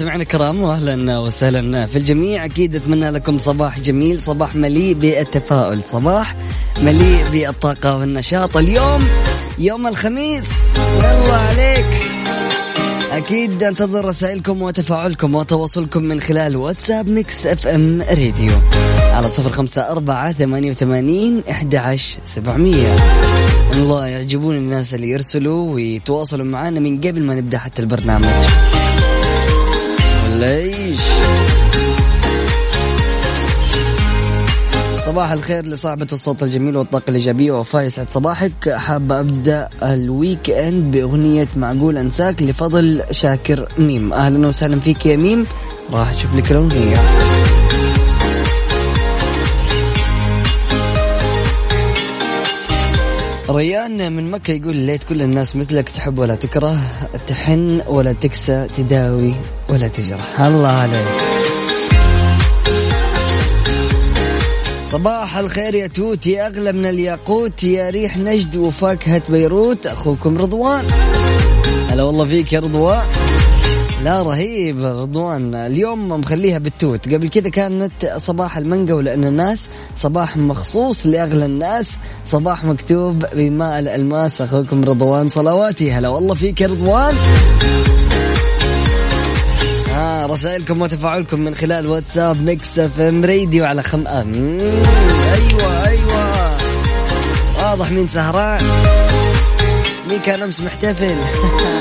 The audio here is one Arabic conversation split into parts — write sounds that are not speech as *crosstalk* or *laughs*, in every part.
سمعنا الكرام واهلا وسهلا في الجميع. أكيد أتمنى لكم صباح جميل صباح مليء بالتفاؤل صباح مليء بالطاقة والنشاط. اليوم يوم الخميس. يلا عليك. أكيد أنتظر رسائلكم وتفاعلكم وتواصلكم من خلال واتساب Mix FM Radio على صفر خمسة أربعة ثمانية وثمانين إحدى عشر سبعمية. الله يعجبوني الناس اللي يرسلوا ويتواصلوا معنا من قبل ما نبدأ حتى البرنامج. ولا إيش صباح الخير لصاحبة الصوت الجميل والطاقة الإيجابية وفاء يسعد صباحك. حابة أبدأ ال weekend بأغنية معقول أنساك لفضل شاكر ميم. أهلا وسهلا فيك يا ميم. راح أشوف لك الأغنية. ريان من مكة يقول ليت كل الناس مثلك تحب ولا تكره تحن ولا تكسى تداوي ولا تجرح. الله عليك. صباح الخير يا توت يا أغلى من الياقوت يا ريح نجد وفاكهة بيروت أخوكم رضوان. هلا والله فيك يا رضوان. لا رهيب رضوان. اليوم مخليها بالتوت. قبل كذا كانت صباح المانجا والاناناس صباح مخصوص لأغلى الناس صباح مكتوب بماء الألماس. أخوكم رضوان صلواتي. هلا والله فيك يا رضوان. آه رسائلكم وتفاعلكم من خلال واتساب Mix FM Radio على خم مم، أيوه أيوه. واضح مين سهران. مين كان أمس محتفل؟ *laughs*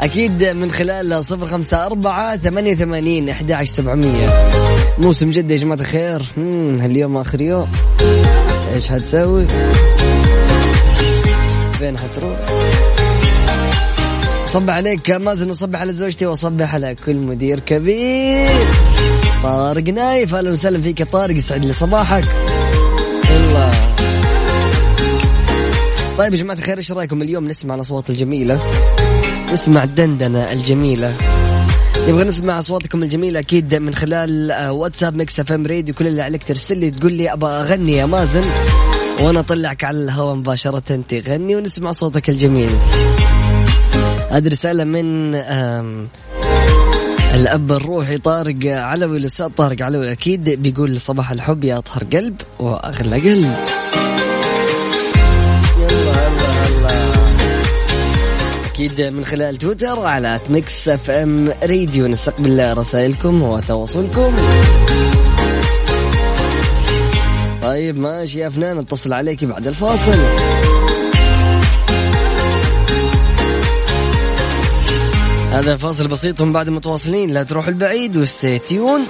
أكيد من خلال صفر خمسة أربعة ثمانية وثمانين أحد عشر سبعمية. موسم جدة يا جماعة الخير. مم، اليوم آخر يوم. إيش حتسوي؟ فين حتروح؟ صبح عليك مازن وصبح على زوجتي وصبح على كل مدير كبير. طارق نايف أهلا وسهلا فيك يا طارق يسعد لي صباحك. الله. طيب يا جماعة الخير إيش رأيكم اليوم؟ نسمع الأصوات الجميلة. نسمع الدندنة الجميلة. نبغى نسمع أصواتكم الجميلة أكيد من خلال آه، واتساب Mix FM Radio. كل اللي عليك ترسل لي تقول لي أبغى أغني يا مازن وأنا أطلعك على الهواء مباشرة. تغني ونسمع صوتك الجميل. هذه رسالة من الأب الروحي طارق علوي الأستاذ طارق علوي. أكيد بيقول صباح الحب يا اطهر قلب وأغلى قلب. أكيد من خلال تويتر على Mix FM Radio نستقبل رسائلكم وتواصلكم. طيب ماشي يا فنان اتصل عليك بعد الفاصل. هذا فاصل بسيط بعد متواصلين. لا تروحوا البعيد و stay tuned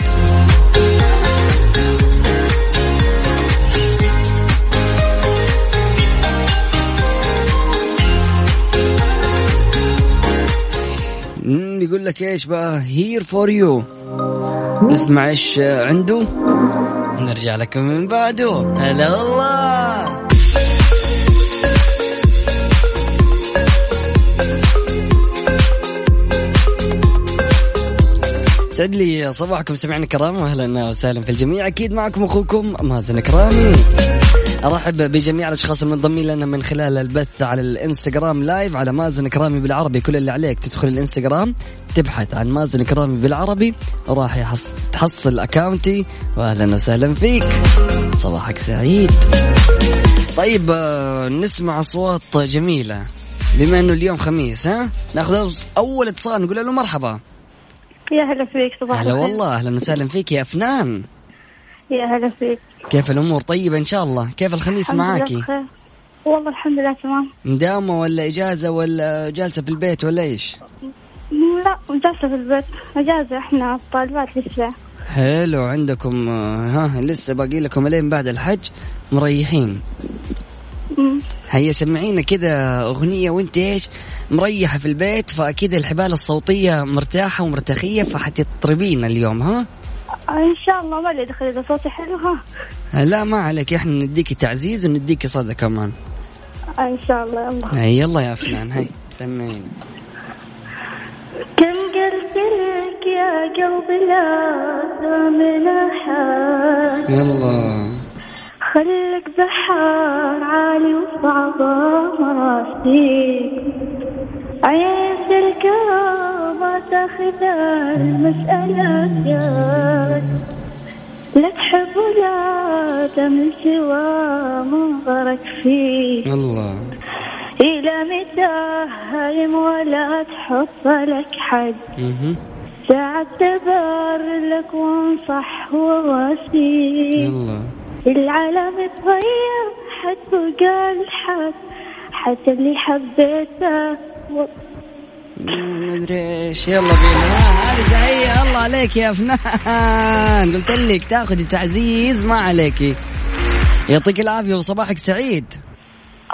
مم، بيقول لك إيش بقى؟ here for you نسمع إيش عنده. نرجع لكم من بعده. هلا والله. سعد لي صباحكم سمعنا كرام واهلا وسهلا في الجميع. أكيد معكم أخوكم مازن كرامي. أرحب بجميع الأشخاص المنضمين لنا من خلال البث على الإنستغرام لايف على مازن كرامي بالعربي. كل اللي عليك تدخل الإنستغرام تبحث عن مازن كرامي بالعربي وراح يحص... تحصل أكاونتي. واهلا وسهلا فيك. صباحك سعيد. طيب آه، نسمع أصوات جميلة. بما إنه اليوم خميس ها؟ نأخذ أول اتصال نقول له مرحبا. يا هلا فيك صباح هلا الخير. والله أهلا وسهلا فيك يا أفنان. يا هلا فيك. كيف الأمور؟ طيبة إن شاء الله. كيف الخميس معاكي؟ بخير. والله الحمد لله تمام. مداومة ولا إجازة ولا جالسة في البيت ولا إيش؟ لا جالسة في البيت. إجازة إحنا طالبات لسه. حلو عندكم آه، ها لسه باقي لكم لين بعد الحج مريحين. هيا سمعينا كذا أغنية وإنت إيش؟ مريحة في البيت فأكيد الحبال الصوتية مرتاحة ومرتخية فحتطربين اليوم ها؟ إن شاء الله ما لي دخل إذا صوتي حلو ها. لا ما عليك. إحنا نديكي تعزيز ونديكي صدى كمان. إن شاء الله يلا. يلا يا فنان هي سمعينا كم قلت لك يا قلبي لا من أحد؟ يلا. خليك بحار عالي وصعبة مراسيك عين الكرام ما تاخذ المسألة. جد لا تحب ولا تمل سوى منظرك فيه. يلا إلى متى هايم ولا تحط لك حد. ساعة تبر لك وانصح وواسيك يلا. العالم اتغير حد وقال حد حتى اللي حبيته ادري إيش. يلا بينا. ها، هذه الله عليك يا فنان. قلت لك تاخذي تعزيز. ما عليكي يعطيك العافية وصباحك سعيد.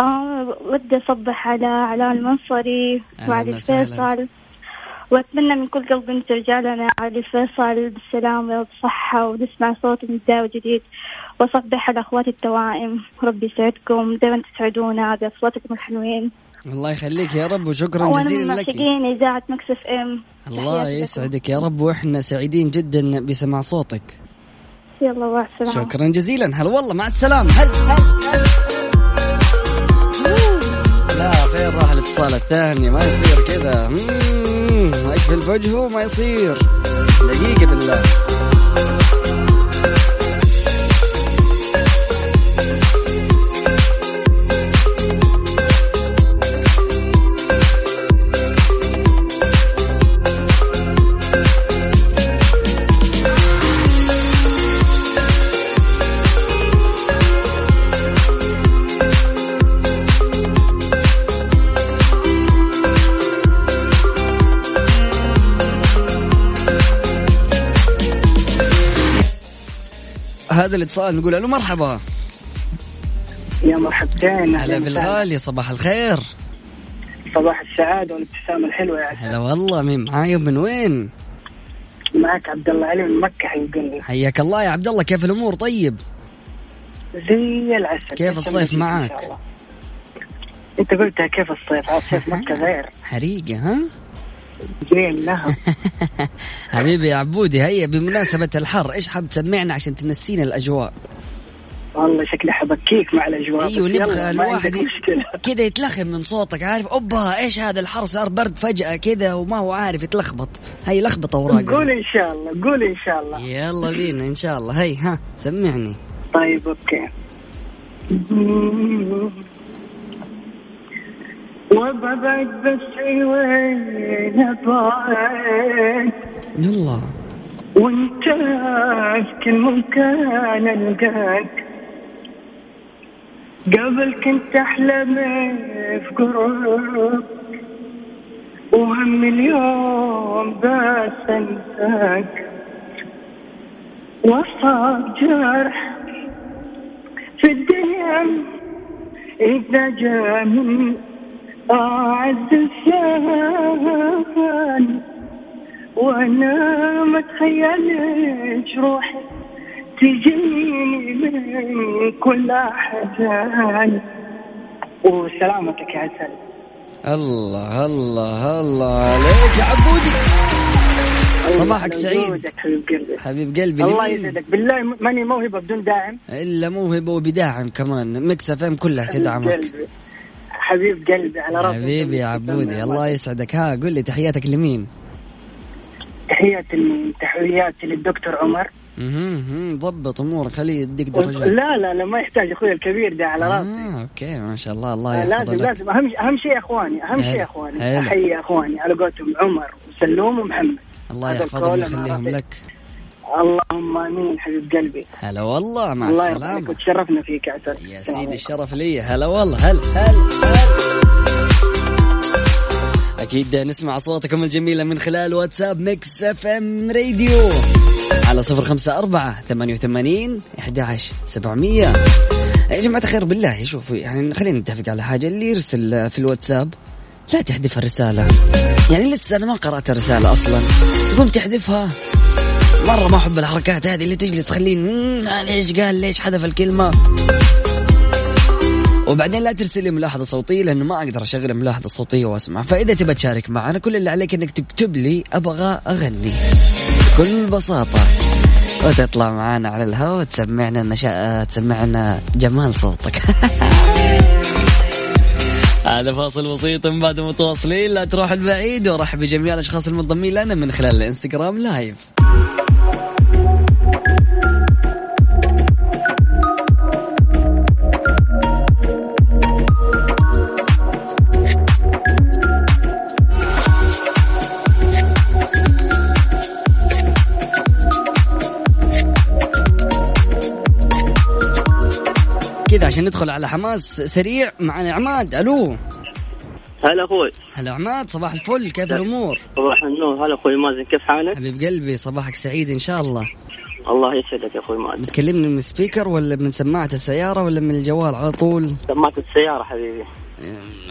آه ودي أصبح على علاء المنصري وعلي. فيصل. وأتمنى من كل قلب أن ترجع لنا علي فيصل. بالسلامة وبصحة ونسمع صوت من داو جديد وأصبح على أخواتي التوائم. ربي يسعدكم. دائما تسعدونا. بأصواتكم الحلوين. الله يخليك يا رب وشكرا من جزيلا لك. معشقين إذاعة مكسف إم. الله. يسعدك يا رب وإحنا سعيدين جدا بسماع صوتك. يلا مع السلامة. شكرا جزيلا. هلا والله مع السلامة. هل هل هل لا فين راح الاتصال الثاني ما يصير كذا. اقفل في وجهه ما يصير. دقيقة بالله. هذا الاتصال نقول له مرحبا. يا مرحبتين هلا بالغالي صباح الخير. صباح السعادة والابتسامة الحلوة يا عسل هلا والله مين معاي ومن وين؟ معك عبد الله علي من مكة حيقول حياك الله يا عبد الله كيف الأمور؟ طيب. زي العسل كيف الصيف معاك؟ الله. أنت قلتها كيف الصيف؟ عاد صيف مكة غير. حريقة ها؟ لها *laughs* حبيبي يا عبودي هيا بمناسبة الحر إيش حاب تسمعنا عشان تنسينا الأجواء؟ والله شكلي حبكيك مع الأجواء أيوه نبغى الواحد *laughs* كذا يتلخم من صوتك عارف؟ أوبا إيش هذا الحر؟ صار برد فجأة كذا وما هو عارف يتلخبط. هي لخبط اوراق قول إن شاء الله قول إن شاء الله. يلا بينا إن شاء الله. هي ها سمعني. طيب أوكي. وببعد بس وين ابعد يلا. وانت كل مكان ألقاك. قبل كنت أحلم في قرب وهم اليوم بس أنساك. وصاب جرح في الدنيا إذا جاء من أعز الثاني وأنا ما تخيلش روحي تجيني من كل أحزان. وسلامتك يا عسل. الله الله الله عليك يا عبودي. صباحك سعيد. حبيب قلبي. حبيب قلبي الله؟ يسعدك بالله ماني موهبة بدون داعم. إلا موهبة وبداعم كمان. Mix FM كلها تدعمك. حبيب قلبي على راسي حبيبي يا عبودي الله يسعدك. ها قل لي تحياتك لمين؟ تحياتي تحياتي للدكتور عمر. مهم، ضبط أمورك خليه يديك درجات. لا لا لا ما يحتاج أخوي الكبير ده على راسي. آه okay ما شاء الله الله آه، يحفظ لازم لك لازم. أهم أهم شيء أخواني أهم شيء أخواني. احيي أخواني على قولتهم عمر وسلوم ومحمد. الله يحفظهم ويخليهم لك. اللهم آمين حبيب قلبي. هلا والله مع الله السلامة. وتشرفنا فيك يا عسل. يا سيدي. الشرف لي. هلا والله هلا هلا هلا. أكيد نسمع أصواتكم الجميلة من خلال واتساب Mix FM Radio. على صفر خمسة أربعة ثمانية وثمانين أحد عشر سبعمية. يا جماعة الخير بالله شوفوا يعني خلينا نتفق على حاجة. اللي يرسل في الواتساب لا تحذف الرسالة. يعني لسه أنا ما قرأت الرسالة أصلا. تقوم تحذفها مرة ما أحب الحركات هذه اللي تجلس تخليني "مم، هذا إيش قال ليش حذف الكلمة. وبعدين لا ترسل لي ملاحظة صوتية لأنه ما أقدر أشغل ملاحظة صوتية وأسمع. فإذا تبى تشارك معنا كل اللي عليك أنك تكتب لي أبغى أغني. بكل بساطة. وتطلع معانا على الهواء وتسمعنا النشاء تسمعنا جمال صوتك. *laughs* هذا فاصل بسيط من بعد متواصلين. لا تروح البعيد وارحب بجميع الأشخاص المنضمين لنا من خلال الإنستغرام لايف عشان ندخل على حماس سريع معنا عماد ألو. هلا أخوي. هلا عماد صباح الفل كيف الأمور؟ صباح النور. هلا أخوي مازن كيف حالك؟ حبيب قلبي صباحك سعيد إن شاء الله. الله يسعدك يا أخوي مازن. بتكلمني من سبيكر ولا من سماعة السيارة ولا من الجوال على طول؟ سمعت السيارة حبيبي.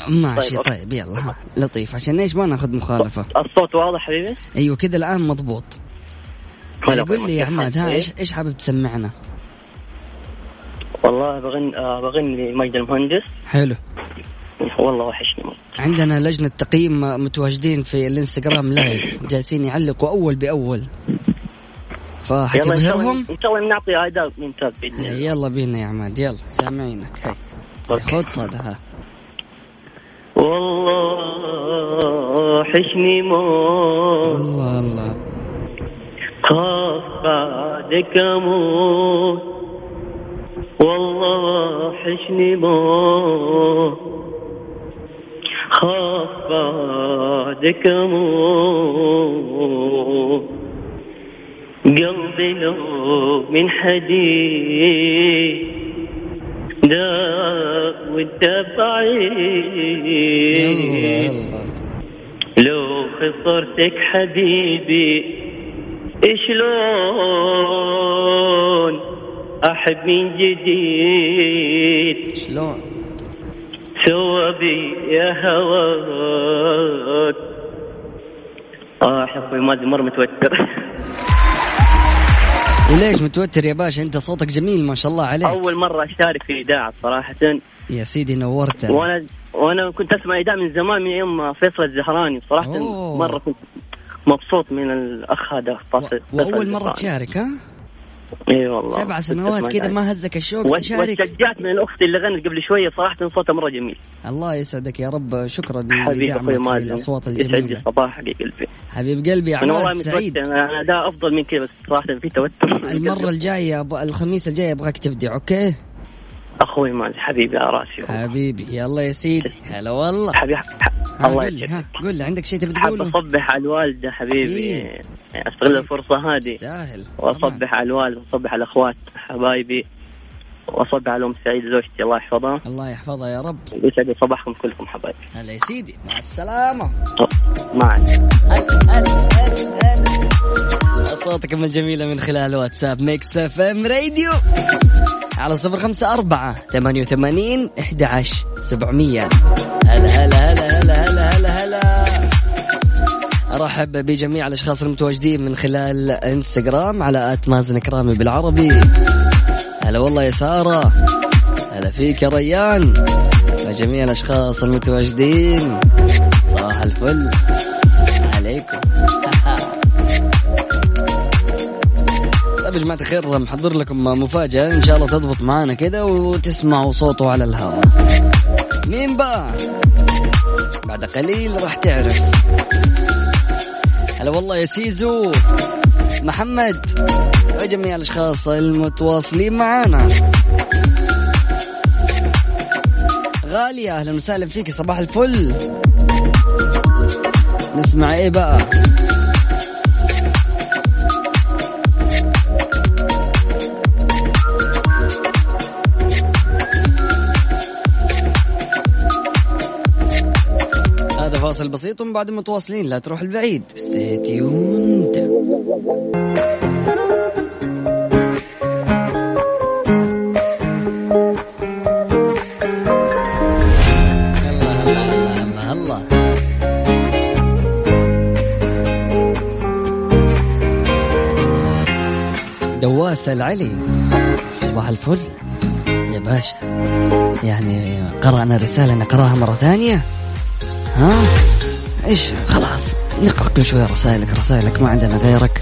ماشي طيب، طيب يلا ها لطيف. عشان إيش ما ناخذ مخالفة؟ الصوت واضح حبيبي؟ أيوه كذا الآن مضبوط. أخوي قول لي يا عماد ها كيف إيش؟ إيش حابب تسمعنا؟ والله بغني آه بغني لمجد المهندس. حلو. والله وحشني. عندنا لجنة تقييم متواجدين في الانستغرام لايف جالسين يعلقوا شاء الله فحتبهرهم إن شاء الله نعطي اداء ممتاز الله يلا بينا يا عماد يلا سامعينك هاي. خذ صدى ها. والله وحشني موت. الله الله. خاف بعدك أموت. والله وحشني موت خاف بعدك أموت قلبي لو من حديد داق وانت بعيد. لو خسرتك حبيبي شلون احب من جديد. شلون؟ سوى بي يا هواك آه يا أخوي مازن مرة متوتر. وليش متوتر يا باشا؟ أنت صوتك جميل ما شاء الله عليك. أول مرة أشارك في اذاعه صراحة. يا سيدي نورتنا وأنا وأنا كنت أسمع اذاعه من زمان من يوم فيصل الزهراني. صراحة أوه. مرة كنت مبسوط من الأخ هذا و... وأول مرة تشارك ها؟ إي والله. سبع سنوات كذا. ما هزك الشوق تشارك. وتشجعت من الاخت اللي غنت قبل شوية صراحة صوتها مرة جميل. الله يسعدك يا رب. شكرا لدعمك مازن للأصوات يسعد الجميلة. صباحك يا قلبي. حبيب قلبي يا أنا والله عماد سعيد. أنا ده أفضل من كذا بس صراحة في توتر. المرة الجاية الخميس الجاي أبغاك تبدع أوكي؟ أخوي مازن حبيبي رأسي. والله. حبيبي يلا يا سيدي هلا والله. حبيبي ح- الله يسعدك. قول لي عندك شيء تبي حاب تقوله؟ أصبح على الوالدة حبيبي. أكيد. أستغل الفرصة هذه. تستاهل. وأصبح على الوالد وأصبح على الاخوات حبايبي. وأصبح على أم سعيد زوجتي الله يحفظها. الله يحفظها يا رب. ويسعد صباحكم كلكم حبايبي. هلا يا سيدي مع السلامة. معك صوتكم الجميلة من خلال واتساب Mix FM Radio. على صفر خمسة أربعة ثمانية وثمانين إحدى عشر سبعمية. هلا هلا هلا هلا هلا هلا هلا أرحب بجميع الأشخاص المتواجدين من خلال إنستغرام على at مازن إكرامي بالعربي. هلا والله يا سارة. هلا فيك يا ريان. وجميع الأشخاص المتواجدين. صباح الفل. طيب يا جماعة الخير محضر لكم مفاجأة. إن شاء الله تضبط معانا كده وتسمعوا صوته على الهواء. مين بقى؟ بعد قليل راح تعرف. هلا والله يا سيزو. محمد جميع الأشخاص المتواصلين معنا غالية أهلا وسهلا فيك صباح الفل. نسمع إيه بقى؟ فاصل بسيط ومن بعد متواصلين. لا تروح البعيد. هلا دواس العلي. صباح الفل. يا باشا. يعني قرأنا رسالة نقراها مرة ثانية. ها؟ إيش؟ خلاص نقرأ كل شوية رسائلك رسائلك ما عندنا غيرك.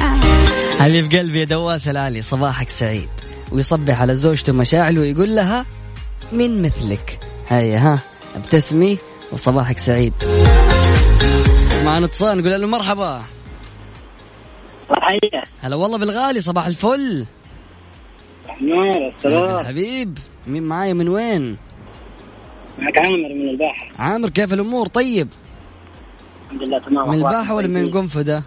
*laughs* حبيب قلبي يا دواس العلي صباحك سعيد. ويصبح على زوجته مشاعل ويقول لها من مثلك. هيا ها ابتسمي وصباحك سعيد. معنا اتصال نقول له مرحبا. هلا والله بالغالي صباح الفل. نور السلام. بالحبيب مين معايا من وين؟ معك عامر من الباحة. عامر كيف الأمور؟ طيب. الحمد لله تمام. من الباحة ولا من؟ القنفذة؟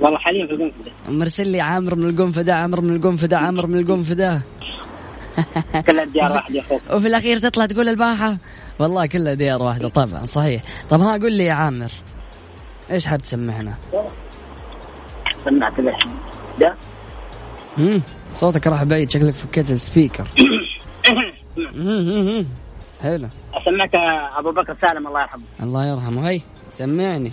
والله حاليا في القنفذة. مرسل لي عامر من القنفذة عامر من القنفذة عامر من القنفذة. *laughs* كلها ديار واحد يا أخوك. وفي الأخير تطلع تقول الباحة؟ والله كلها ديار واحدة طبعا صحيح. طب ها قول لي يا عامر إيش حاب تسمعنا سمعت له ده؟ هم صوتك راح بعيد شكلك فكيت السبيكر. *coughs* حلو أسمعك أبو بكر سالم الله يرحمه. الله يرحمه. هي سمعني.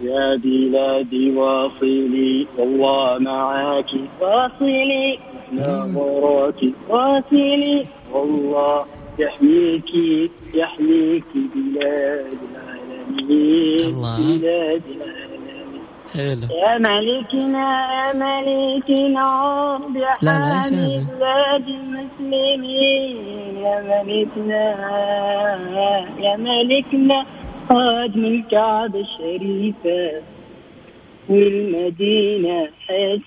يا بلادي واصلي والله معاك. واصلي. نظرات واصلي والله يحميك يحميك بلاد العالمين. الله. بلاد العالمين. يا ملكنا يا ملكنا لا، لا، إيش بحامي؟ بلاد المسلمين. يا ملكنا يا ملكنا قادم الكعبة الشريفة والمدينة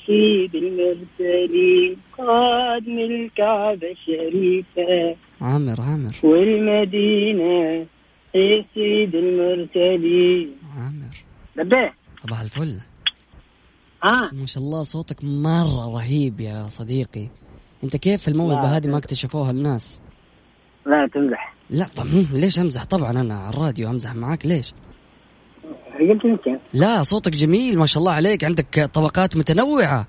سيد المرسلين قادم الكعبة الشريفة عامر عامر. والمدينة سيد المرسلين عامر. لبيه صباح الفل. ها ما شاء الله صوتك مرة رهيب يا صديقي. انت كيف الموهبة هذه ما اكتشفوها الناس؟ لا تمزح. لا طب ليش أمزح؟ طبعا أنا على الراديو أمزح معاك ليش؟ قلت يمكن. لا صوتك جميل ما شاء الله عليك. عندك طبقات متنوعة.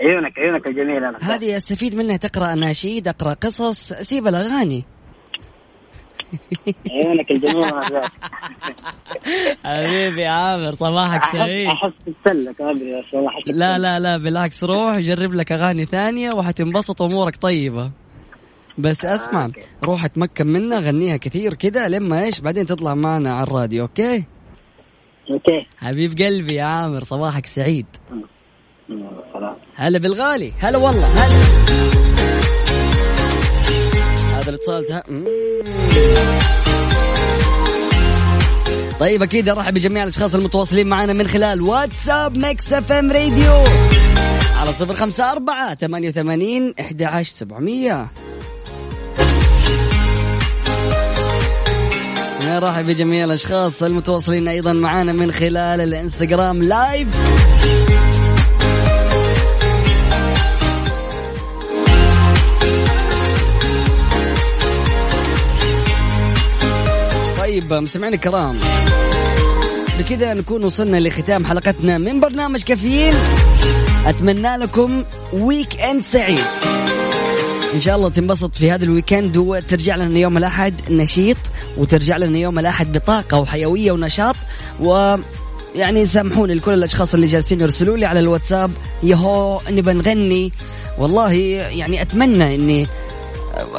عيونك عيونك الجميلة. هذه أستفيد منها تقرأ اناشيد أقرأ قصص سيب الأغاني. عيونك أنا ذاك. حبيبي عامر صباحك سعيد. أحس تتسلك أدري بس والله لا لا لا بالعكس روح جرب لك أغاني ثانية وحتنبسط أمورك طيبة. بس اسمع okay. روح اتمكن منها غنيها كثير كذا لما إيش بعدين تطلع معنا على الراديو okay؟ okay. حبيب قلبي يا عامر صباحك سعيد. خلاص هلا بالغالي هلا والله هلا. هذا الاتصال ده. طيب أكيد ارحب بجميع الأشخاص المتواصلين معنا من خلال واتساب Mix FM راديو. على صفر خمسة أربعة ثمانية وثمانين إحدى عشر سبعمية. نرحب بجميع الأشخاص المتواصلين أيضا معنا من خلال الإنستغرام live طيب مستمعينا الكرام. بكذا نكون وصلنا لختام حلقتنا من برنامج كافيين. أتمنى لكم weekend سعيد. إن شاء الله تنبسط في هذا الويكند وترجع لنا يوم الأحد نشيط وترجع لنا يوم الأحد بطاقة وحيوية ونشاط. و يعني سامحوني لكل الأشخاص اللي جالسين يرسلوا لي على الواتساب يهو نبى نغني. والله يعني أتمنى إني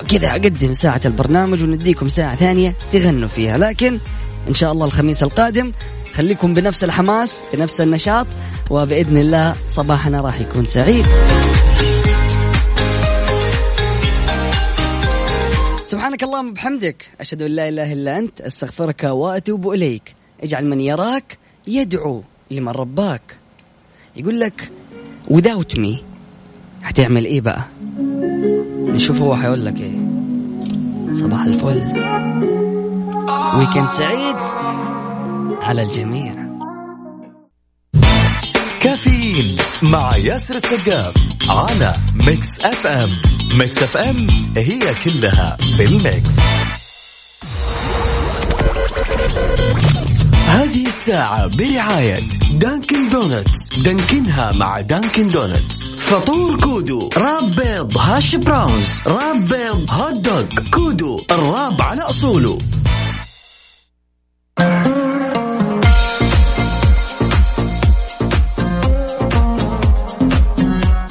كذا أقدم ساعة البرنامج ونديكم ساعة ثانية تغنوا فيها. لكن إن شاء الله الخميس القادم خليكم بنفس الحماس بنفس النشاط وبإذن الله صباحنا راح يكون سعيد. سبحانك اللهم وبحمدك أشهد أن لا إله إلا أنت أستغفرك وأتوب إليك. اجعل من يراك يدعو لمن رباك. يقول لك without me حتعمل إيه بقى؟ نشوف هو حيقول لك إيه. صباح الفل. ويكند سعيد على الجميع. كافيين مع ياسر السقاف على Mix FM Mix FM هي كلها بال mix هذه الساعة برعاية Dunkin' Donuts دانكنها مع Dunkin' Donuts فطور Kudu wrap بيض hash browns wrap بيض hot dog Kudu ال wrap على أصوله.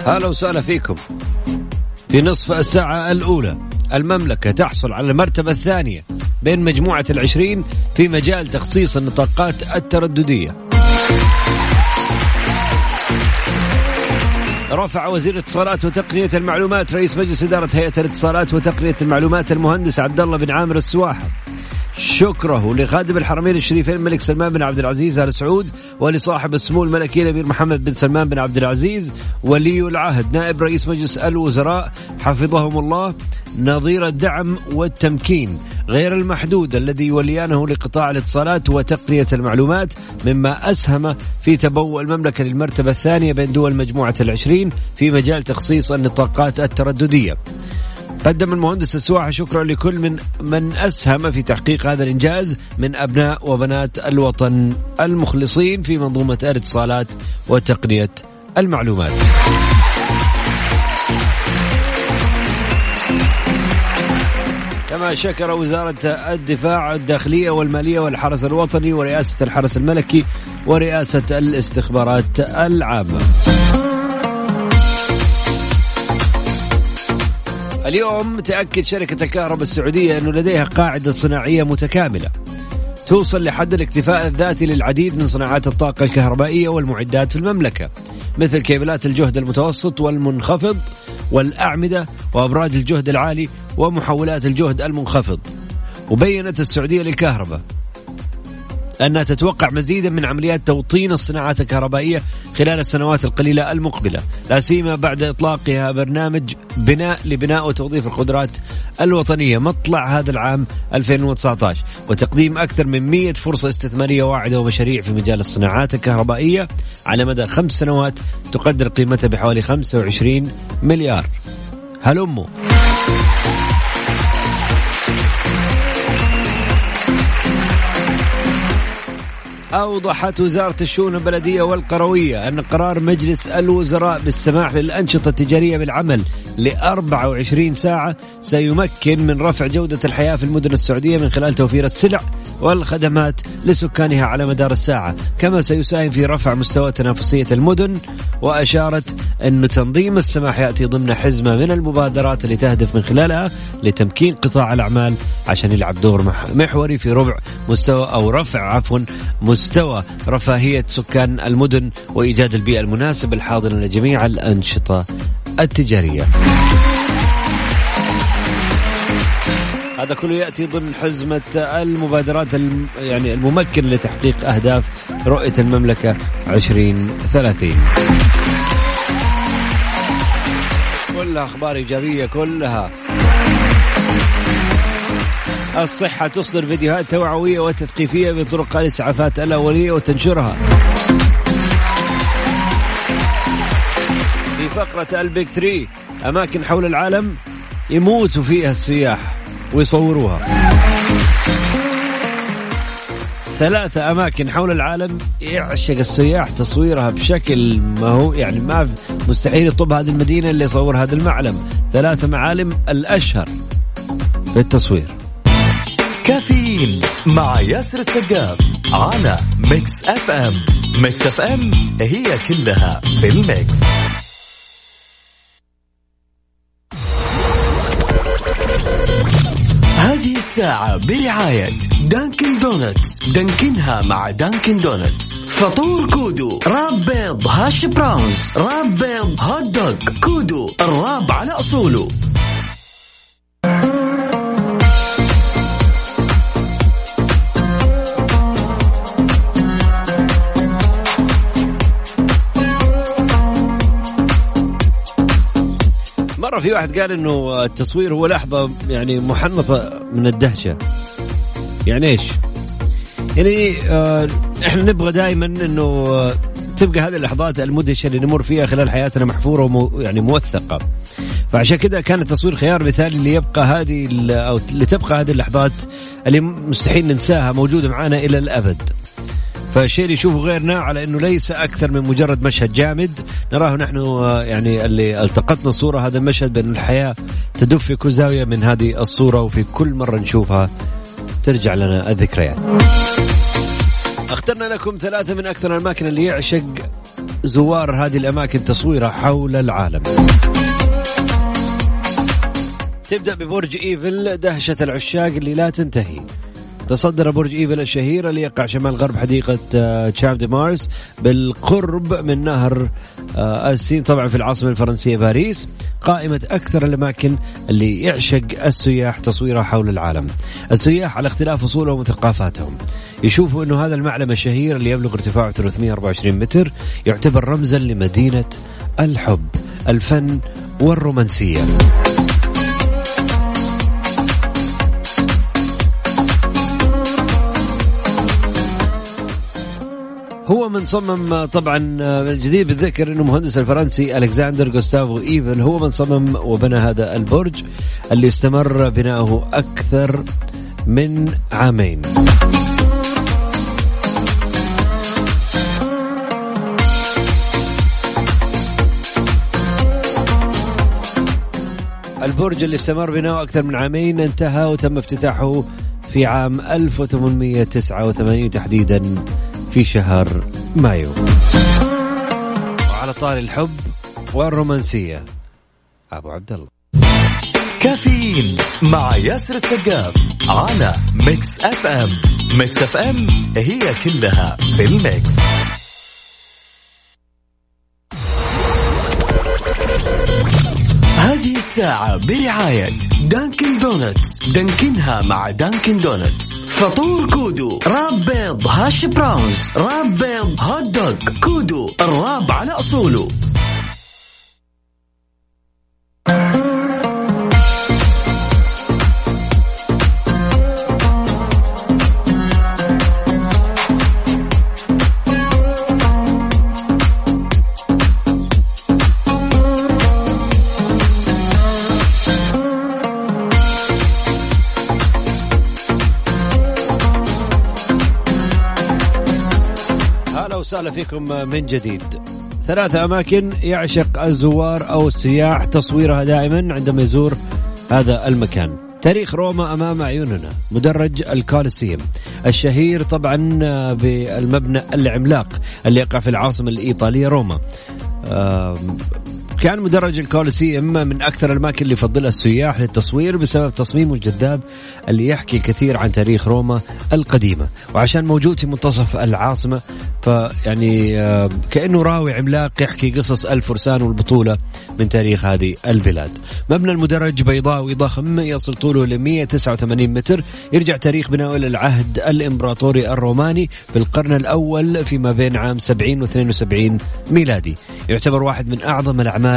هلا وسهلا فيكم. في نصف الساعة الأولى المملكة تحصل على المرتبة الثانية بين مجموعة العشرين في مجال تخصيص النطاقات الترددية. رفع وزير الاتصالات وتقنية المعلومات رئيس مجلس إدارة هيئة الاتصالات وتقنية المعلومات المهندس عبد الله بن عامر السواحة. شكره لخادم الحرمين الشريفين الملك سلمان بن عبد العزيز آل سعود ولصاحب السمو الملكي الأمير محمد بن سلمان بن عبد العزيز ولي العهد نائب رئيس مجلس الوزراء حفظهم الله نظير الدعم والتمكين غير المحدود الذي يوليانه لقطاع الاتصالات وتقنية المعلومات مما أسهم في تبوء المملكة للمرتبة الثانية بين دول مجموعة العشرين في مجال تخصيص النطاقات الترددية. قدم المهندس السواحة شكرا لكل من من أسهم في تحقيق هذا الإنجاز من أبناء وبنات الوطن المخلصين في منظومة الاتصالات وتقنية المعلومات. كما شكر وزارة الدفاع الداخلية والمالية والحرس الوطني ورئاسة الحرس الملكي ورئاسة الاستخبارات العامة. اليوم تأكد شركة الكهرباء السعودية أنه لديها قاعدة صناعية متكاملة. توصل لحد الاكتفاء الذاتي للعديد من صناعات الطاقة الكهربائية والمعدات في المملكة مثل كيبلات الجهد المتوسط والمنخفض والأعمدة وأبراج الجهد العالي ومحولات الجهد المنخفض. وبينت السعودية للكهرباء أنها تتوقع مزيدا من عمليات توطين الصناعات الكهربائية خلال السنوات القليلة المقبلة لا سيما بعد إطلاقها برنامج بناء لبناء وتوظيف القدرات الوطنية مطلع هذا العام 2019 وتقديم أكثر من 100 فرصة استثمارية واعدة ومشاريع في مجال الصناعات الكهربائية على مدى خمس سنوات تقدر قيمتها بحوالي 25 مليار. هلموا أوضحت وزارة الشؤون البلدية والقروية أن قرار مجلس الوزراء بالسماح للأنشطة التجارية بالعمل ل 24 ساعة سيمكن من رفع جودة الحياة في المدن السعودية من خلال توفير السلع والخدمات لسكانها على مدار الساعة. كما سيساهم في رفع مستوى تنافسية المدن وأشارت أن تنظيم السماح يأتي ضمن حزمة من المبادرات اللي تهدف من خلالها لتمكين قطاع الأعمال عشان يلعب دور محوري في ربع مستوى أو رفع عفوا مستوى رفاهية سكان المدن وإيجاد البيئة المناسبة الحاضنة لجميع الأنشطة التجارية. هذا كله يأتي ضمن حزمة المبادرات يعني الممكنه لتحقيق أهداف رؤية المملكة 2030 كلها أخبار إيجابية كلها. الصحة تصدر فيديوهات توعوية وتثقيفية بطرق الإسعافات الأولية وتنشرها. فقرة ال Big 3 أماكن حول العالم يموتوا فيها السياح ويصوروها. ثلاثة أماكن حول العالم يعشق السياح تصويرها بشكل ما هو يعني ما مستحيل يطب هذه المدينة اللي يصور هذا المعلم. ثلاثة معالم الأشهر في التصوير. كافيين مع ياسر السقاف على Mix FM Mix FM هي كلها في ال mix. الساعة برعاية Dunkin' Donuts. دانكنها مع Dunkin' Donuts. فطور Kudu wrap بيض hash browns wrap بيض hot dog Kudu ال wrap على أصوله. مرة في واحد قال إنه التصوير هو لحظة يعني محنطة من الدهشة. يعني إيش؟ يعني آه إحنا نبغى دائما إنه آه تبقى هذه اللحظات المدهشة اللي نمر فيها خلال حياتنا محفورة ومو يعني موثقة. فعشان كذا كان التصوير خيار مثالي اللي يبقى هذه أو اللي تبقى هذه اللحظات اللي مستحيل ننساها موجودة معنا إلى الأبد. فالشيء اللي يشوفه غيرنا على إنه ليس أكثر من مجرد مشهد جامد نراه نحن آه، يعني اللي ألتقطنا الصورة هذا المشهد بأن الحياة تدب في كل زاوية من هذه الصورة وفي كل مرة نشوفها ترجع لنا الذكريات. اخترنا لكم ثلاثة من أكثر الأماكن اللي يعشق زوار هذه الأماكن تصويرها حول العالم. تبدأ ببرج إيفل دهشة العشاق اللي لا تنتهي. تصدر برج إيفل الشهير اللي يقع شمال غرب حديقة آه، شامب دي مارس بالقرب من نهر آه، السين طبعا في العاصمة الفرنسية باريس قائمة أكثر الأماكن اللي يعشق السياح تصويرها حول العالم. السياح على اختلاف أصولهم وثقافاتهم. يشوفوا أنه هذا المعلم الشهير اللي يبلغ ارتفاعه 324 متر يعتبر رمزا لمدينة الحب الفن والرومانسية. هو من صمم طبعا الجدير بالذكر إنه مهندس الفرنسي الكسندر جوستافو ايفل هو من صمم وبنى هذا البرج اللي استمر بناؤه أكثر من عامين. البرج اللي استمر بناؤه أكثر من عامين انتهى وتم افتتاحه في عام 1889 تحديدا في شهر مايو. وعلى طاري الحب والرومانسية أبو عبد الله كافيين مع ياسر السقاف على Mix FM Mix FM هي كلها في ال mix. هذه الساعة برعاية Dunkin' Donuts. دانكنها مع Dunkin' Donuts. فطور Kudu wrap بيض hash browns wrap بيض hot dog Kudu ال wrap على أصوله. وسهلا فيكم من جديد. ثلاثة أماكن يعشق الزوار أو السياح تصويرها دائما عندما يزور هذا المكان. تاريخ روما أمام عيوننا مدرج الكوليسيوم الشهير طبعا بالمبنى العملاق اللي يقع في العاصمة الإيطالية روما. كان مدرج الكوليسيوم من أكثر الأماكن اللي يفضلها السياح للتصوير بسبب تصميمه الجذاب اللي يحكي الكثير عن تاريخ روما القديمة. وعشان موجود في منتصف العاصمة فيعني كأنه راوي عملاق يحكي قصص الفرسان والبطولة من تاريخ هذه البلاد. مبنى المدرج بيضاوي ضخم يصل طوله ل 189 متر. يرجع تاريخ بناؤه إلى العهد الإمبراطوري الروماني في القرن الأول فيما بين عام 70 و 72 ميلادي. يعتبر واحد من أعظم الأعمال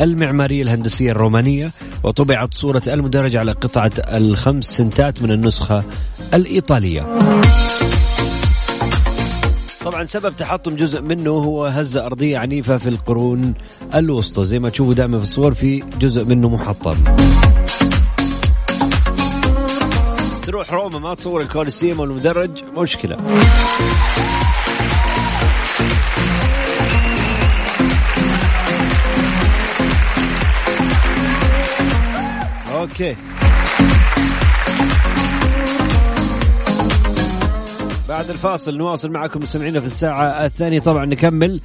المعمارية الهندسية الرومانية وطبعت صورة المدرج على قطعة الخمس سنتات من النسخة الإيطالية. طبعا سبب تحطم جزء منه هو هزة أرضية عنيفة في القرون الوسطى. زي ما تشوفوا دائما في الصور في جزء منه محطم. تروح روما ما تصور الكوليسيوم والمدرج مشكلة. okay. بعد الفاصل نواصل معكم مستمعينا في الساعة الثانية. طبعا نكمل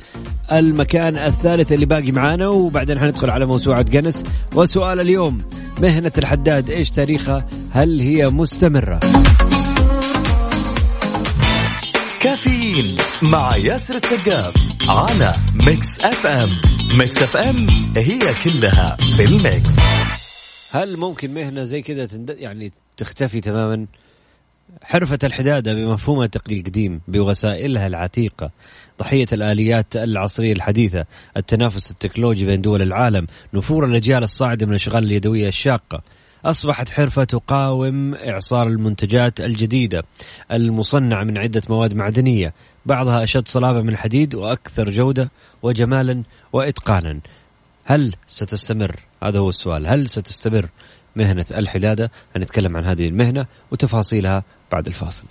المكان الثالث اللي باقي معانا وبعدين حندخل على موسوعة جنس وسؤال اليوم مهنة الحداد إيش تاريخها؟ هل هي مستمرة؟ كافيين مع ياسر السقاف على Mix FM. Mix FM هي كلها في ال mix. هل ممكن مهنة زي كذا تند... يعني تختفي تماما؟ حرفة الحدادة بمفهومها القديم بوسائلها العتيقة ضحية الآليات العصرية الحديثة التنافس التكنولوجي بين دول العالم نفور الأجيال الصاعدة من الأشغال اليدوية الشاقة. أصبحت حرفة تقاوم إعصار المنتجات الجديدة المصنعة من عدة مواد معدنية بعضها أشد صلابة من الحديد وأكثر جودة وجمالا وإتقانا. هل ستستمر؟ هذا هو السؤال. هل ستستمر مهنة الحدادة؟ هنتكلم عن هذه المهنة وتفاصيلها بعد الفاصل.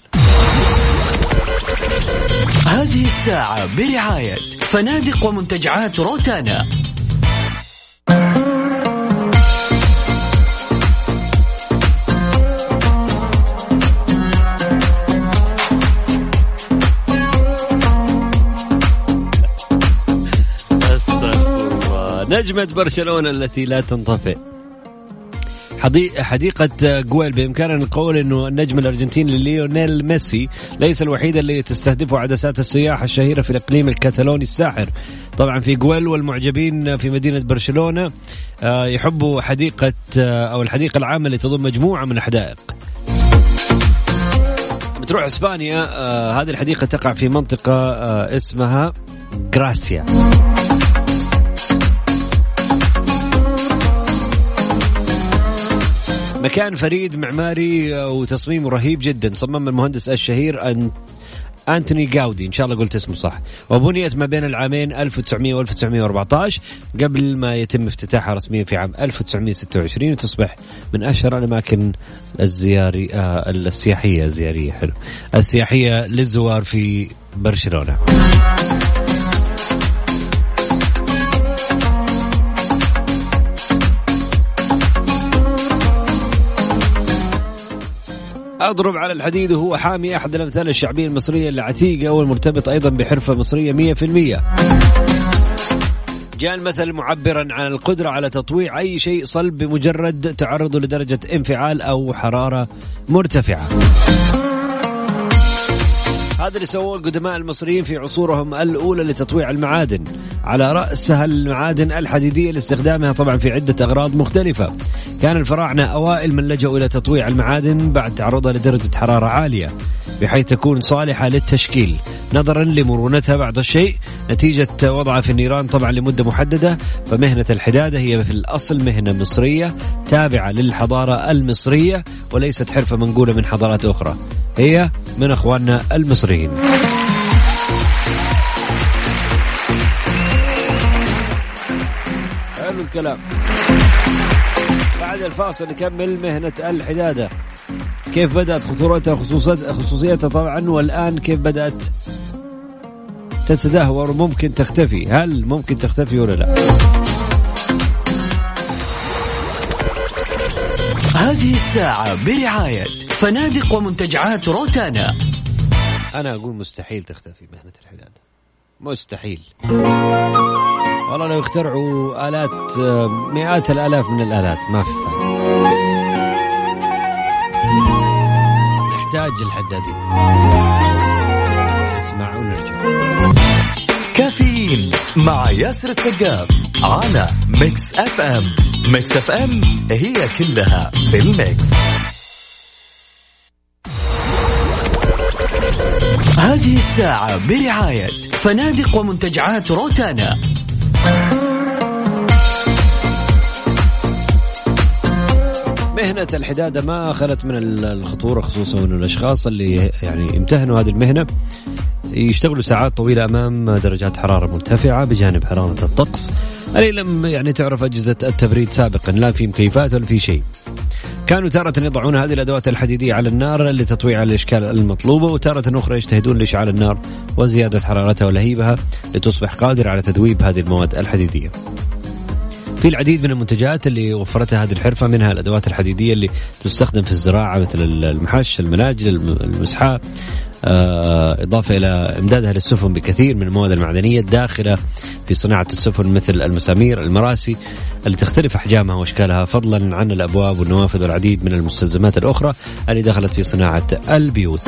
هذه الساعة برعاية فنادق ومنتجعات روتانا. نجمة برشلونة التي لا تنطفئ. حديقة جويل بإمكاننا نقول أنه النجم الأرجنتيني ليونيل ميسي ليس الوحيد الذي تستهدفه عدسات السياح الشهيرة في الإقليم الكتالوني الساحر. طبعا في جويل والمعجبين في مدينة برشلونة آه، يحبوا حديقة آه، أو الحديقة العامة اللي تضم مجموعة من الحدائق. بتروح إسبانيا آه هذه الحديقة تقع في منطقة اسمها جراسيا مكان فريد معماري وتصميمه رهيب جدا. صمم المهندس الشهير أن أنتوني جاودي. إن شاء الله قلت اسمه صح. وبنيت ما بين العامين 1900 و 1914 قبل ما يتم افتتاحها رسميا في عام 1926 وتصبح من أشهر الأماكن الزياري آه السياحية. الزيارية حلو. السياحية للزوار في برشلونة. أضرب على الحديد وهو حامي أحد الأمثال الشعبية المصرية العتيقة والمرتبط أيضا بحرفة مصرية 100% جاء المثل معبرا عن القدرة على تطويع أي شيء صلب بمجرد تعرضه لدرجة انفعال أو حرارة مرتفعة. هذا اللي سووه القدماء المصريين في عصورهم الأولى لتطويع المعادن. على رأسها المعادن الحديدية لاستخدامها طبعا في عدة أغراض مختلفة. كان الفراعنة أوائل من لجأوا إلى تطويع المعادن بعد تعرضها لدرجة حرارة عالية بحيث تكون صالحة للتشكيل. نظرا لمرونتها بعض الشيء نتيجة وضعها في النيران طبعا لمدة محددة فمهنة الحدادة هي في الأصل مهنة مصرية تابعة للحضارة المصرية وليست حرفة منقولة من حضارات أخرى. هي من أخواننا المصريين. الكلام. بعد الفاصل نكمل مهنة الحدادة كيف بدأت خطورتها خصوصيتها طبعا والآن كيف بدأت تتدهور؟ وممكن تختفي. هل ممكن تختفي ولا لا؟ هذه الساعة برعاية فنادق ومنتجعات روتانا. أنا أقول مستحيل تختفي مهنة الحدادة مستحيل. والله لو اخترعوا آلات مئات الآلاف من الآلات ما في نحتاج الحدادين اسمع ونرجع. كافيين مع ياسر السقاف على Mix FM. Mix FM هي كلها في ال mix. هذه الساعة برعاية فنادق ومنتجعات روتانا. مهنة الحدادة ما خلت من الخطورة خصوصا أن الأشخاص اللي يعني امتهنوا هذه المهنة. يشتغلوا ساعات طويلة أمام درجات حرارة مرتفعة بجانب حرارة الطقس. اللي لم يعني تعرف أجهزة التبريد سابقا لا في مكيفات ولا في شيء. كانوا تارة يضعون هذه الأدوات الحديدية على النار لتطويع الإشكال المطلوبة وتارة أخرى يجتهدون لإشعال النار وزيادة حرارتها ولهيبها لتصبح قادرة على تذويب هذه المواد الحديدية. في العديد من المنتجات اللي وفرتها هذه الحرفة منها الأدوات الحديدية اللي تستخدم في الزراعة مثل المحش المناجل المسحاء إضافة إلى إمدادها للسفن بكثير من المواد المعدنية الداخلة في صناعة السفن مثل المسامير المراسي اللي تختلف أحجامها وأشكالها فضلا عن الأبواب والنوافذ والعديد من المستلزمات الأخرى اللي دخلت في صناعة البيوت.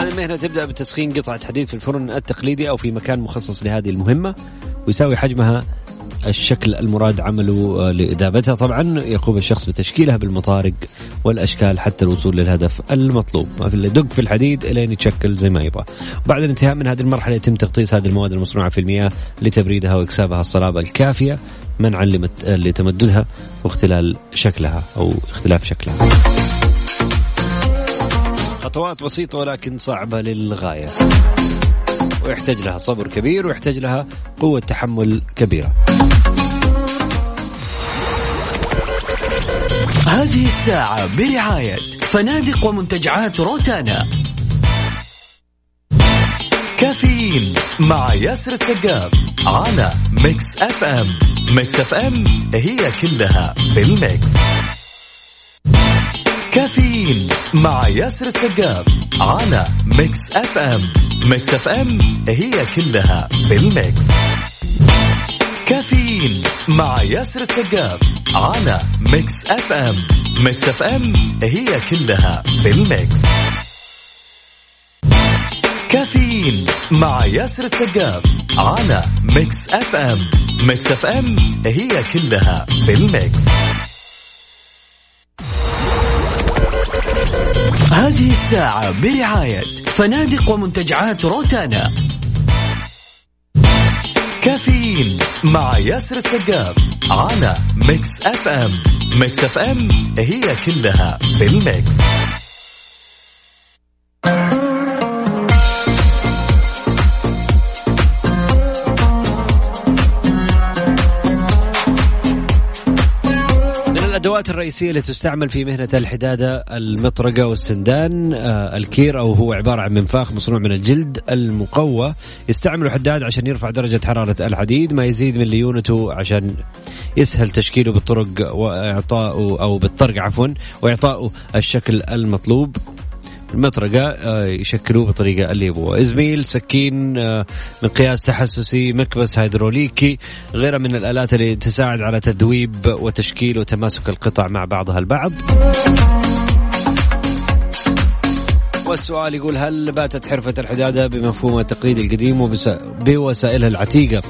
المهنة تبدأ بتسخين قطعة حديد في الفرن التقليدي أو في مكان مخصص لهذه المهمة ويساوي حجمها الشكل المراد عمله آه، لإذابتها. طبعا يقوم الشخص بتشكيلها بالمطارق والأشكال حتى الوصول للهدف المطلوب. ما في دق في الحديد إلين يتشكل زي ما يبغى. بعد الانتهاء من هذه المرحلة يتم تغطيس هذه المواد المصنوعة في المياه لتبريدها وإكسابها الصلابة الكافية منعا لمت- لتمددها واختلال شكلها أو اختلاف شكلها. خطوات بسيطة ولكن صعبة للغاية. ويحتاج لها صبر كبير ويحتاج لها قوة تحمل كبيرة. هذه الساعة برعاية فنادق ومنتجعات روتانا. كافيين مع ياسر السقاف على Mix FM. Mix FM هي كلها في ال mix. كافيين مع ياسر السقاف على Mix FM. Mix FM هي كلها في ال mix. كافيين مع ياسر السقاف على Mix FM. Mix FM هي كلها في ال mix. كافيين مع ياسر السقاف على Mix FM. Mix FM هي كلها في ال mix. هذه الساعة برعاية فنادق ومنتجعات روتانا. كافيين مع ياسر السقاف على Mix FM. Mix FM هي كلها في ال mix. الأدوات الرئيسية اللي تستعمل في مهنة الحدادة المطرقة والسندان آه، الكير أو هو عبارة عن منفاخ مصنوع من الجلد المقوى يستعمله حداد عشان يرفع درجة حرارة الحديد ما يزيد من ليونته عشان يسهل تشكيله بالطرق واعطائه أو بالطرق عفوا واعطائه الشكل المطلوب. المطرقة آه، يشكلوه بالطريقة اللي يبغوها. إزميل سكين آه، مقياس تحسسي مكبس هيدروليكي غيرها من الآلات اللي تساعد على تذويب وتشكيل وتماسك القطع مع بعضها البعض. والسؤال يقول هل باتت حرفة الحدادة بمفهومها التقليدي القديم بوسائلها العتيقة؟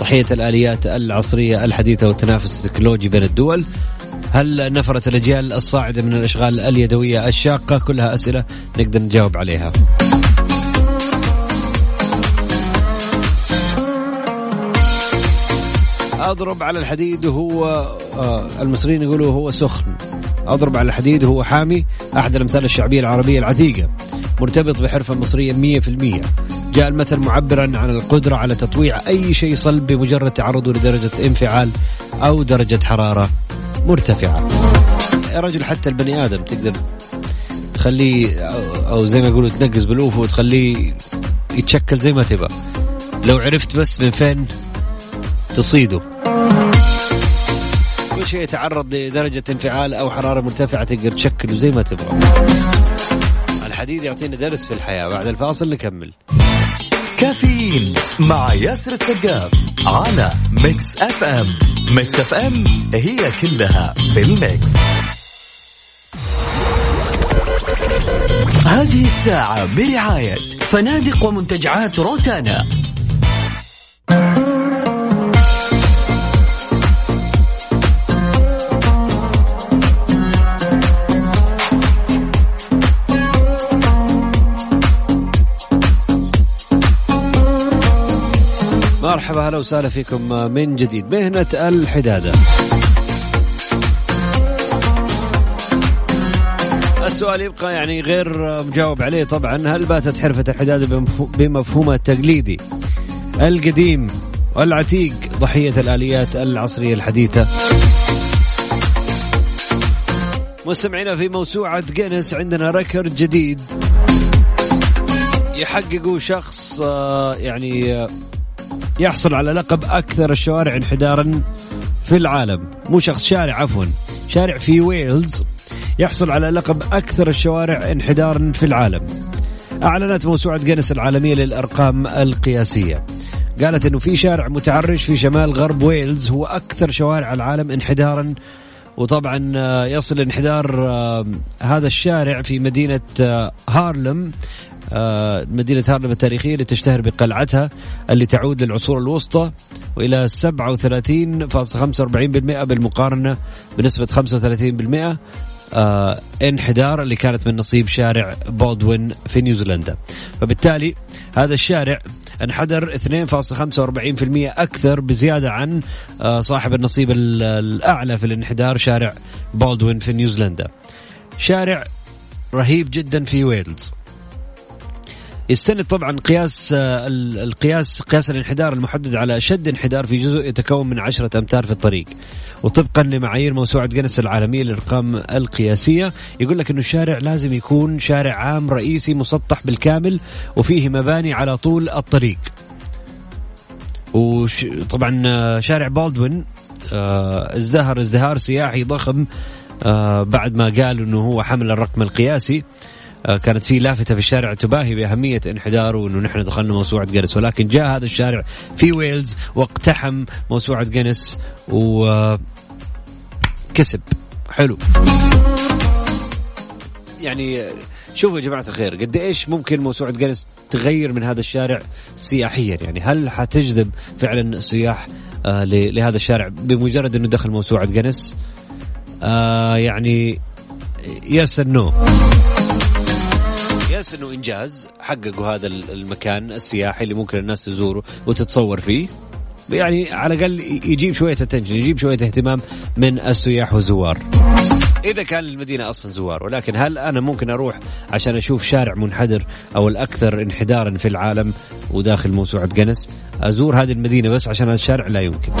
ضحية الآليات العصرية الحديثة والتنافس التكنولوجي بين الدول. هل نفرت الأجيال الصاعدة من الأشغال اليدوية الشاقة؟ كلها أسئلة نقدر نجاوب عليها. أضرب على الحديد وهو آه المصريين يقولوا هو سخن. أضرب على الحديد وهو حامي أحد الأمثال الشعبية العربية العتيقة. مرتبط مية في المية. جاء المثل معبرا عن القدرة على تطويع أي شيء صلب بمجرد تعرضه لدرجة انفعال أو درجة حرارة. مرتفعة. يا رجل حتى البني آدم تقدر تخليه أو زي ما يقولوا تنقز بالأوفو وتخليه يتشكل زي ما تبغى. لو عرفت بس من فين تصيده. كل شيء يتعرض لدرجة انفعال أو حرارة مرتفعة تقدر تشكله زي ما تبغى. الحديد يعطينا درس في الحياة. بعد الفاصل نكمل. كافيين مع ياسر السقاف على Mix FM Mix FM هي كلها في ال mix. هذه الساعة برعاية فنادق ومنتجعات روتانا. مرحبا هلا وسهلا فيكم من جديد. مهنة الحدادة. السؤال يبقى يعني غير مجاوب عليه طبعا. هل باتت حرفة الحدادة بمفهو- بمفهومها التقليدي القديم والعتيق ضحية الآليات العصرية الحديثة؟ مستمعينا في موسوعة جينيس عندنا ريكورد جديد. يحققه شخص آه، يعني آه، يحصل على لقب أكثر الشوارع انحدارا في العالم. مو شخص شارع عفوا. شارع في ويلز يحصل على لقب أكثر الشوارع انحدارا في العالم. أعلنت موسوعة جينيس العالمية للأرقام القياسية. قالت أنه في شارع متعرج في شمال غرب ويلز هو أكثر شوارع العالم انحدارا وطبعا آه، يصل انحدار آه، هذا الشارع في مدينة آه، هارلم. مدينة هارلم التاريخية اللي تشتهر بقلعتها اللي تعود للعصور الوسطى وإلى 37.45% بالمقارنة بنسبة 35% آه انحدار اللي كانت من نصيب شارع بولدوين في نيوزيلندا. فبالتالي هذا الشارع انحدر 2.45% أكثر بزيادة عن آه صاحب النصيب الأعلى في الانحدار شارع بولدوين في نيوزيلندا. شارع رهيب جدا في ويلز. يستند طبعا قياس آه، القياس قياس الانحدار المحدد على شد انحدار في جزء يتكون من عشرة أمتار في الطريق. وطبقا لمعايير موسوعة جنس العالمية للأرقام القياسية يقول لك أنه الشارع لازم يكون شارع عام رئيسي مسطح بالكامل وفيه مباني على طول الطريق. وطبعا آه، شارع بالدوين آه، ازدهر ازدهار سياحي ضخم بعد ما قالوا إنه هو حمل الرقم القياسي. كانت في لافتة في الشارع تباهي بأهمية انحداره وأنه نحن دخلنا موسوعة جنس ولكن جاء هذا الشارع في ويلز واقتحم موسوعة جنس وكسب حلو. يعني شوفوا يا جماعة الخير قد إيش ممكن موسوعة جنس تغير من هذا الشارع سياحيا؟ يعني هل حتجذب فعلا السياح آه لهذا الشارع بمجرد أنه دخل موسوعة جنس آه يعني yes no yes إنه إنجاز حققوا هذا المكان السياحي اللي ممكن الناس تزوره وتتصور فيه. يعني على الأقل يجيب شوية attention يجيب شوية اهتمام من السياح والزوار. إذا كان المدينة أصلا زوار ولكن هل أنا ممكن أروح عشان أشوف شارع منحدر أو الأكثر انحدارا في العالم وداخل موسوعة جنس أزور هذه المدينة بس عشان هذا الشارع؟ لا يمكن.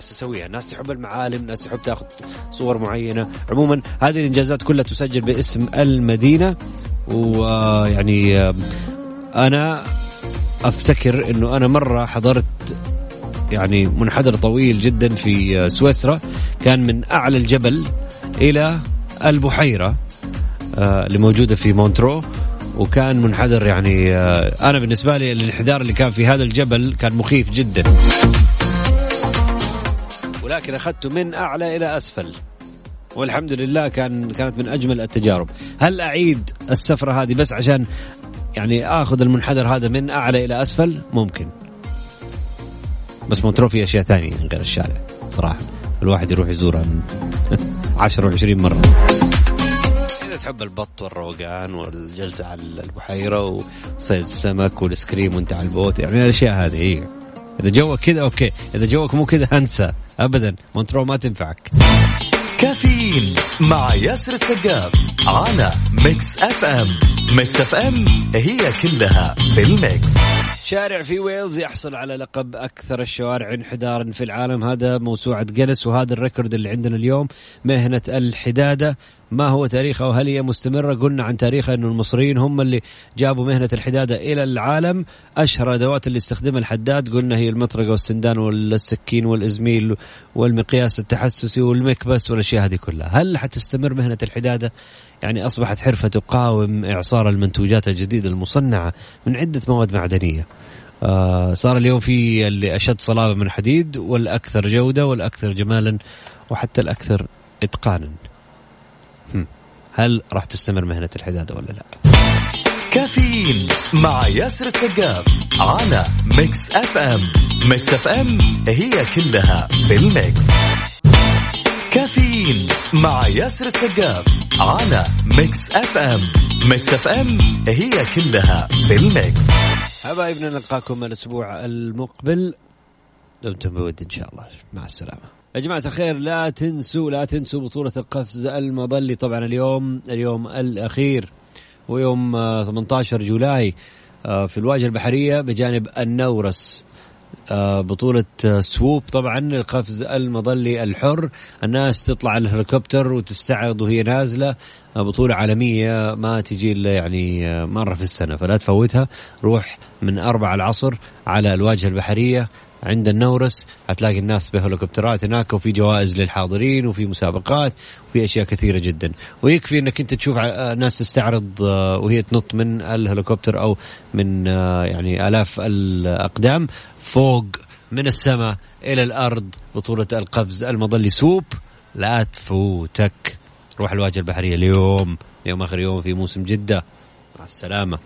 تسويها. الناس تحب المعالم الناس تحب تاخذ صور معينة. عموما هذه الإنجازات كلها تسجل باسم المدينة. ويعني أنا أفتكر أنه أنا مرة حضرت يعني منحدر طويل جدا في سويسرا. كان من أعلى الجبل إلى البحيرة آه، اللي موجودة في مونترو. وكان منحدر يعني آه، أنا بالنسبة لي الانحدار اللي كان في هذا الجبل كان مخيف جدا. ولكن اخذته من أعلى إلى أسفل. والحمد لله كان كانت من أجمل التجارب. هل أعيد السفره هذه بس عشان يعني آخذ المنحدر هذا من أعلى إلى أسفل؟ ممكن. بس مونترو في أشياء ثانية غير الشارع صراحة. الواحد يروح يزورها من *laughs* 10 و20 مرة. إذا تحب البط والروقان والجلسة على البحيرة وصيد السمك والآيسكريم وانت على البوت يعني الأشياء هذه هي إذا جوك كذا okay. إذا جوك مو كذا أنسى. ابدا. مونترو ما تنفعك. كافيين مع ياسر السقاف على Mix FM Mix FM هي كلها في ال mix. شارع في ويلز يحصل على لقب أكثر الشوارع انحدارا في العالم. هذا موسوعة جنس وهذا ال record اللي عندنا اليوم مهنة الحدادة. ما هو تاريخها وهل هي مستمرة؟ قلنا عن تاريخها أنه المصريين هم اللي جابوا مهنة الحدادة إلى العالم. أشهر أدوات اللي استخدمها الحداد قلنا هي المطرقة والسندان والسكين والإزميل والمقياس التحسسي والمكبس والأشياء هذه كلها. هل حتستمر مهنة الحدادة يعني أصبحت حرفة تقاوم إعصار المنتوجات الجديدة المصنعة من عدة مواد معدنية. آه صار اليوم في اللي أشد صلابة من الحديد والأكثر جودة والأكثر جمالا وحتى الأكثر إتقانا. هل راح تستمر مهنة الحدادة ولا لا؟ كافيين مع ياسر السقاف على Mix FM. Mix FM هي كلها في ال mix. كافيين مع ياسر السقاف على Mix FM. Mix FM هي كلها في ال mix. حبايبنا نلقاكم الأسبوع المقبل. دمتم بود إن شاء الله. مع السلامة. يا جماعة الخير لا تنسوا لا تنسوا بطولة القفز المظلي. طبعا اليوم اليوم الأخير ويوم 18 آه، جولاي آه، في الواجهة البحرية بجانب النورس. بطولة سووب. طبعا القفز المظلي الحر. الناس تطلع الهليكوبتر وتستعرض وهي نازلة. بطولة عالمية ما تجي إلا يعني مرة في السنة. فلا تفوتها. روح من أربع العصر على الواجهة البحرية. عند النورس حتلاقي الناس بهليكوبترات هناك وفي جوائز للحاضرين وفي مسابقات وفي أشياء كثيرة جدا. ويكفي إنك أنت تشوف ناس تستعرض آه، وهي تنط من الهليكوبتر أو من آه، يعني آلاف الأقدام فوق من السماء إلى الأرض بطولة القفز المظلي سوب. لا تفوتك. روح الواجهة البحرية اليوم يوم آخر يوم في موسم جدة. مع السلامة.